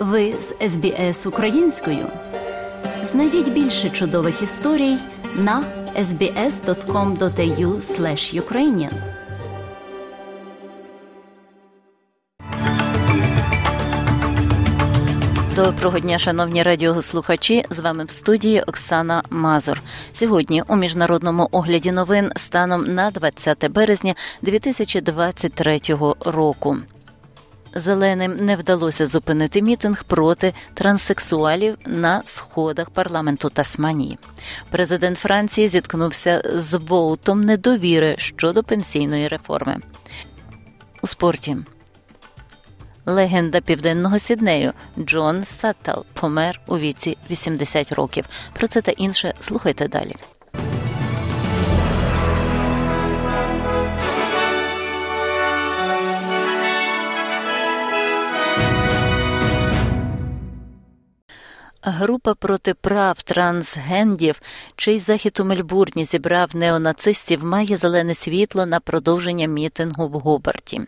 Ви з СБС українською. Знайдіть більше чудових історій на sbs.com.au ukrainian Доброго дня, шановні радіослухачі. З вами в студії Оксана Мазур. Сьогодні у міжнародному огляді новин станом на 20 березня 2023 року. Зеленим не вдалося зупинити мітинг проти транссексуалів на сходах парламенту Тасманії. Президент Франції зіткнувся з воутом недовіри щодо пенсійної реформи. У спорті легенда південного сіднею Джон Саттел помер у віці 80 років. Про це та інше слухайте далі. Група проти прав трансгендів, чий захід у Мельбурні зібрав неонацистів, має зелене світло на продовження мітингу в Гобарті.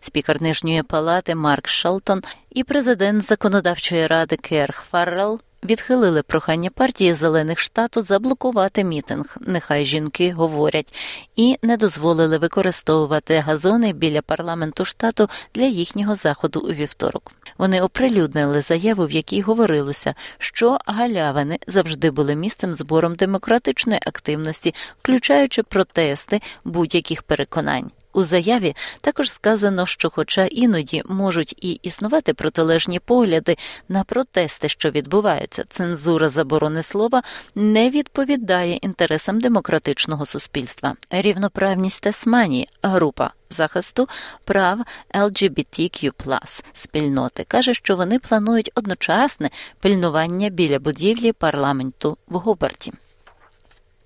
Спікер нижньої палати Марк Шелтон і президент законодавчої ради Керх Фаррелл відхилили прохання партії зелених штату заблокувати мітинг. Нехай жінки говорять, і не дозволили використовувати газони біля парламенту штату для їхнього заходу у вівторок. Вони оприлюднили заяву, в якій говорилося, що галявини завжди були місцем збором демократичної активності, включаючи протести будь-яких переконань. У заяві також сказано, що, хоча іноді можуть і існувати протилежні погляди на протести, що відбуваються, цензура заборони слова не відповідає інтересам демократичного суспільства. Рівноправність Тасманії, група захисту прав LGBTQ+, спільноти каже, що вони планують одночасне пильнування біля будівлі парламенту в Гобарті.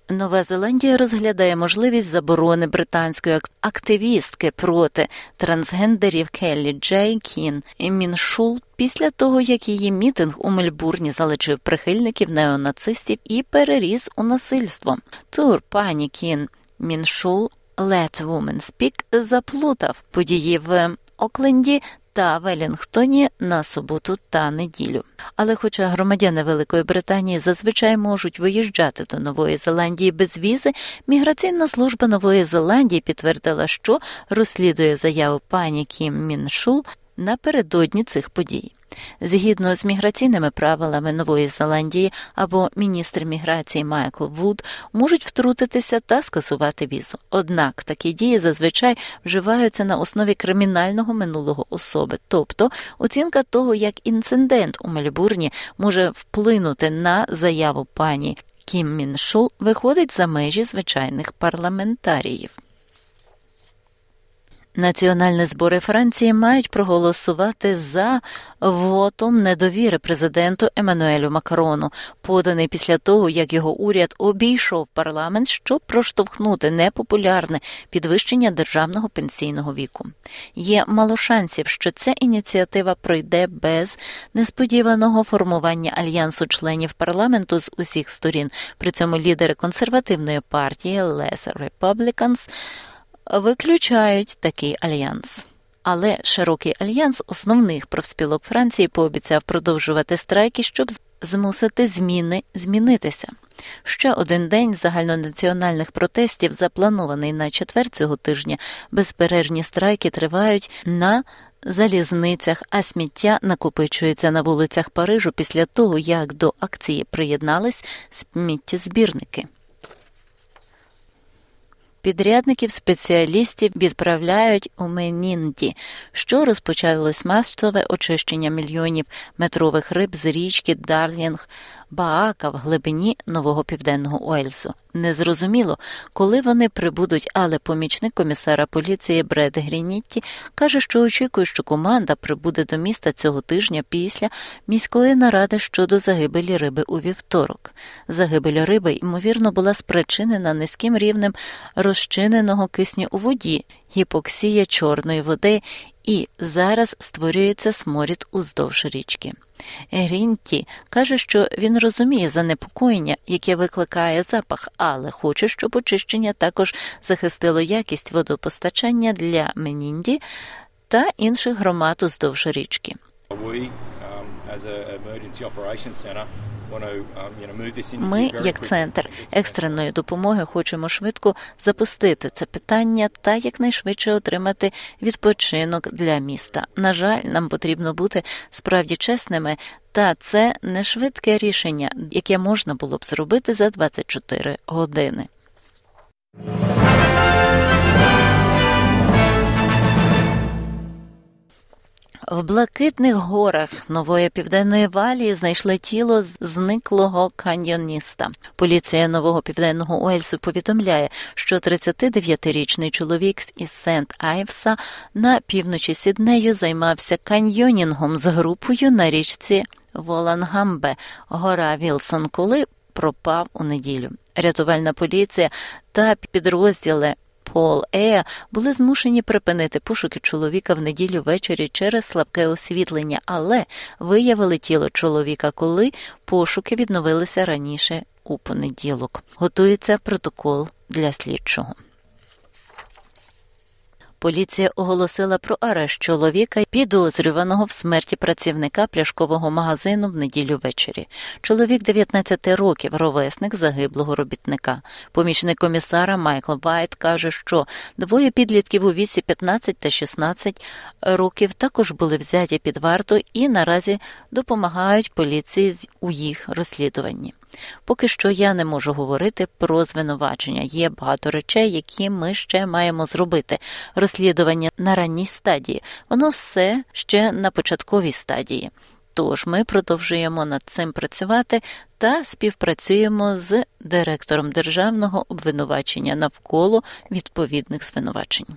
Нова Зеландія розглядає можливість заборони британської активістки проти трансгендерів Келлі Джей Кін Міншул після того, як її мітинг у Мельбурні залишив прихильників неонацистів і переріс у насильство. Тур пані Кін Міншул Let Women Speak запланував події в Окленді та Велінгтоні на суботу та неділю. Але, хоча громадяни Великої Британії зазвичай можуть виїжджати до Нової Зеландії без візи, міграційна служба Нової Зеландії підтвердила, що розслідує заяву пані Кін-Міншул напередодні цих подій. Згідно з міграційними правилами Нової Зеландії або міністр міграції Майкл Вуд можуть втрутитися та скасувати візу. Однак такі дії зазвичай вживаються на основі кримінального минулого особи, тобто оцінка того, як інцидент у Мельбурні може вплинути на заяву пані Кім Міншул, виходить за межі звичайних парламентаріїв. Національні збори Франції мають проголосувати за вотом недовіри президенту Еммануелю Макрону, поданий після того, як його уряд обійшов парламент, щоб проштовхнути непопулярне підвищення державного пенсійного віку. Є мало шансів, що ця ініціатива пройде без несподіваного формування альянсу членів парламенту з усіх сторін. При цьому лідери консервативної партії Les Republicans – виключають такий альянс. Але широкий альянс основних профспілок Франції пообіцяв продовжувати страйки, щоб змусити зміни змінитися. Ще один день загальнонаціональних протестів, запланований на четвер цього тижня. Безперервні страйки тривають на залізницях, а сміття накопичується на вулицях Парижу після того, як до акції приєднались сміттєзбірники. Підрядників спеціалістів відправляють у Менінді, що розпочалось масове очищення мільйонів метрових риб з річки Дарлінг Баака в глибині нового південного Уельсу. Незрозуміло, коли вони прибудуть, але помічник комісара поліції Бред Грінітті каже, що очікує, що команда прибуде до міста цього тижня після міської наради щодо загибелі риби у вівторок. Загибель риби, ймовірно, була спричинена низьким рівнем розчиненого кисню у воді, гіпоксія чорної води, і зараз створюється сморід уздовж річки. Грінті каже, що він розуміє занепокоєння, яке викликає запах, але хоче, щоб очищення також захистило якість водопостачання для Менінді та інших громад уздовж річки. Um, Ми, як центр екстреної допомоги, хочемо швидко запустити це питання та якнайшвидше отримати відпочинок для міста. На жаль, нам потрібно бути справді чесними, та це не швидке рішення, яке можна було б зробити за 24 години. В блакитних горах нової південної валії знайшли тіло зниклого каньйоніста. Поліція нового південного Уельсу повідомляє, що 39-річний чоловік із Сент Айвса на півночі Сіднею займався каньйонінгом з групою на річці Волангамбе, гора Вілсон, коли пропав у неділю. Рятувальна поліція та підрозділи Пол Ея були змушені припинити пошуки чоловіка в неділю ввечері через слабке освітлення, але виявили тіло чоловіка, коли пошуки відновилися раніше у понеділок. Готується протокол для слідчого. Поліція оголосила про арешт чоловіка, підозрюваного в смерті працівника пляшкового магазину в неділю ввечері. Чоловік 19 років, ровесник загиблого робітника. Помічник комісара Майкл Вайт каже, що двоє підлітків у віці 15 та 16 років також були взяті під варту і наразі допомагають поліції у їх розслідуванні. Поки що я не можу говорити про звинувачення. Є багато речей, які ми ще маємо зробити. Розслідування на ранній стадії, воно все ще на початковій стадії. Тож ми продовжуємо над цим працювати та співпрацюємо з директором державного обвинувачення навколо відповідних звинувачень.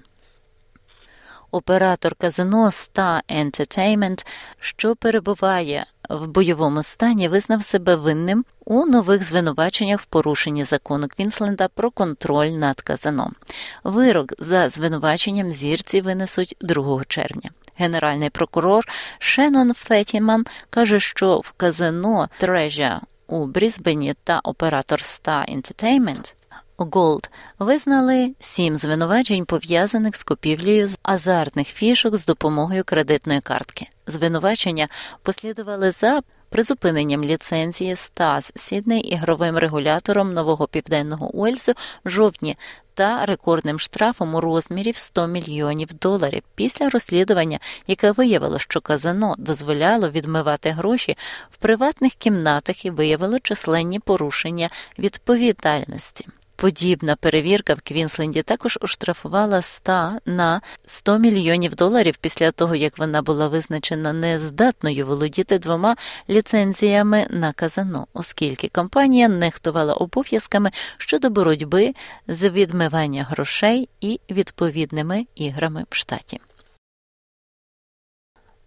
Оператор казино Star Entertainment, що перебуває в бойовому стані, визнав себе винним у нових звинуваченнях в порушенні закону Квінсленда про контроль над казино. Вирок за звинуваченням зірці винесуть 2 червня. Генеральний прокурор Шеннон Фетіман каже, що в казино Трежарі у Брізбені та оператор Star Entertainment Голд визнали сім звинувачень, пов'язаних з купівлею з азартних фішок з допомогою кредитної картки. Звинувачення послідували за призупиненням ліцензії Стар Сідней ігровим регулятором Нового Південного Уельсу в жовтні та рекордним штрафом у розмірі в 100 мільйонів доларів після розслідування, яке виявило, що казано дозволяло відмивати гроші в приватних кімнатах і виявило численні порушення відповідальності. Подібна перевірка в Квінсленді також оштрафувала ста на 100 мільйонів доларів після того, як вона була визначена нездатною володіти двома ліцензіями на казино, оскільки компанія нехтувала обов'язками щодо боротьби з відмивання грошей і відповідними іграми в штаті.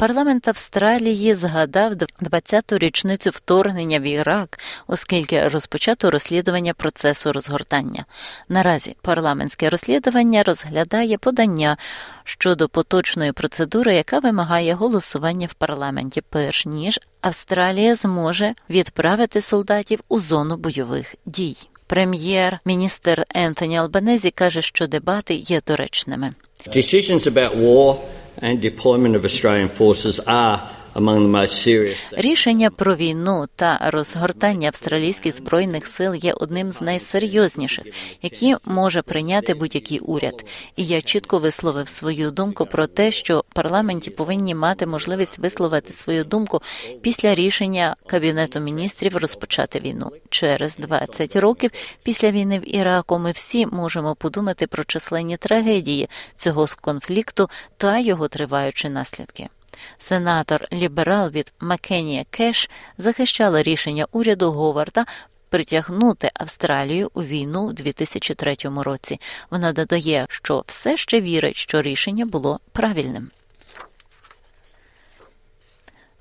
Парламент Австралії згадав 20-ту річницю вторгнення в Ірак, оскільки розпочато розслідування процесу розгортання. Наразі парламентське розслідування розглядає подання щодо поточної процедури, яка вимагає голосування в парламенті, перш ніж Австралія зможе відправити солдатів у зону бойових дій. Прем'єр-міністр Ентоні Албанезі каже, що дебати є доречними. Decisions about war and deployment of Australian forces are Рішення про війну та розгортання австралійських збройних сил є одним з найсерйозніших, які може прийняти будь-який уряд. І я чітко висловив свою думку про те, що парламенті повинні мати можливість висловити свою думку після рішення кабінету міністрів розпочати війну. Через 20 років після війни в Іраку ми всі можемо подумати про численні трагедії цього конфлікту та його триваючі наслідки. Сенатор лібералів Мікейлія Кеш захищала рішення уряду Говарда притягнути Австралію у війну у 2003 році. Вона додає, що все ще вірить, що рішення було правильним.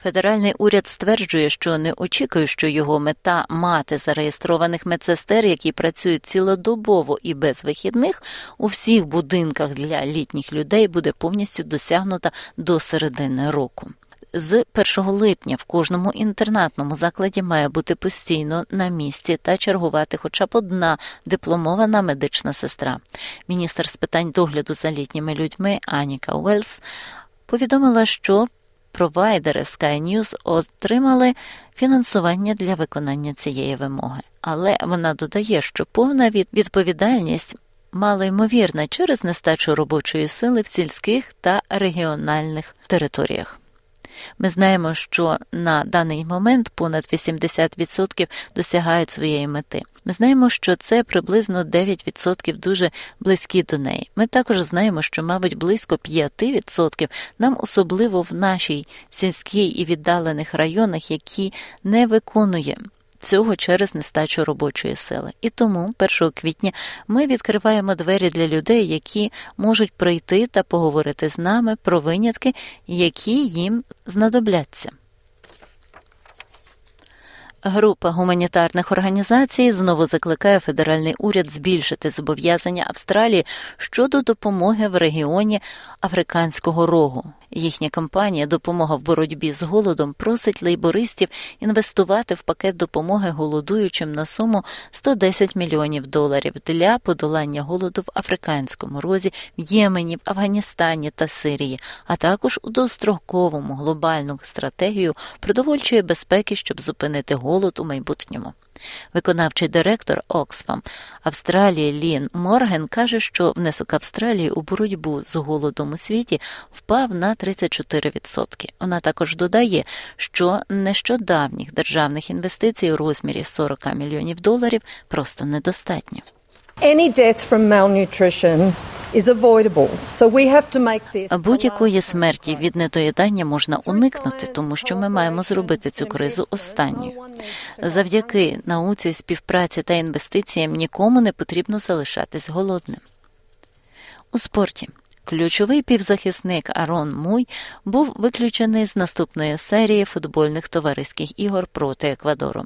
Федеральний уряд стверджує, що не очікує, що його мета мати зареєстрованих медсестер, які працюють цілодобово і без вихідних, у всіх будинках для літніх людей буде повністю досягнута до середини року. З 1 липня в кожному інтернатному закладі має бути постійно на місці та чергувати хоча б одна дипломована медична сестра. Міністр з питань догляду за літніми людьми Аніка Уельс повідомила, що провайдери Sky News отримали фінансування для виконання цієї вимоги. Але вона додає, що повна відповідальність мало ймовірна через нестачу робочої сили в сільських та регіональних територіях. Ми знаємо, що на даний момент понад 80% досягають своєї мети. Ми знаємо, що це приблизно 9% дуже близькі до неї. Ми також знаємо, що, мабуть, близько 5% нам особливо в нашій сільській і віддалених районах, які не виконує цього через нестачу робочої сили. І тому 1 квітня ми відкриваємо двері для людей, які можуть прийти та поговорити з нами про винятки, які їм знадобляться. Група гуманітарних організацій знову закликає федеральний уряд збільшити зобов'язання Австралії щодо допомоги в регіоні Африканського рогу. Їхня кампанія Допомога в боротьбі з голодом просить лейбористів інвестувати в пакет допомоги голодуючим на суму 110 мільйонів доларів для подолання голоду в Африканському розі, в Ємені, в Афганістані та Сирії, а також у достроковому глобальну стратегію продовольчої безпеки, щоб зупинити голод у майбутньому. Виконавчий директор Оксфам Австралії Лін Морген каже, що внесок Австралії у боротьбу з голодом у світі впав на 34%. Вона також додає, що нещодавніх державних інвестицій у розмірі 40 мільйонів доларів просто недостатньо. Malnutrition Будь-якої смерті від недоїдання можна уникнути, тому що ми маємо зробити цю кризу останньою. Завдяки науці, співпраці та інвестиціям нікому не потрібно залишатись голодним. У спорті Ключовий півзахисник Арон Муй був виключений з наступної серії футбольних товариських ігор проти Еквадору.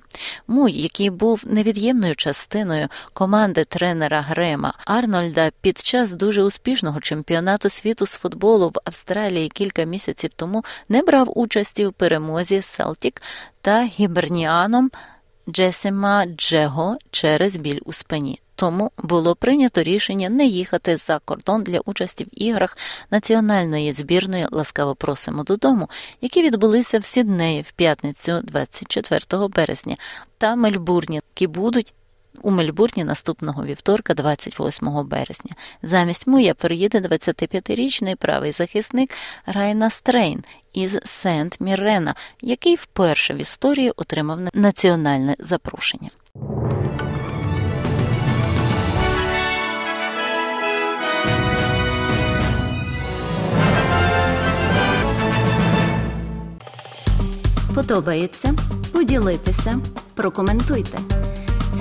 Муй, який був невід'ємною частиною команди тренера Грема Арнольда під час дуже успішного чемпіонату світу з футболу в Австралії кілька місяців тому, не брав участі в перемозі Селтік та гіберніаном Джесима Джего через біль у спині. Тому було прийнято рішення не їхати за кордон для участі в іграх національної збірної ласкаво просимо додому, які відбулися в Сіднеї в п'ятницю, 24 березня, та Мельбурні, які будуть. У Мельбурні наступного вівторка, 28 березня, замість Муя приїде 25-річний правий захисник Райна Стрейн із Сент Мірена, який вперше в історії отримав національне запрошення. Подобається? Поділитися, прокоментуйте.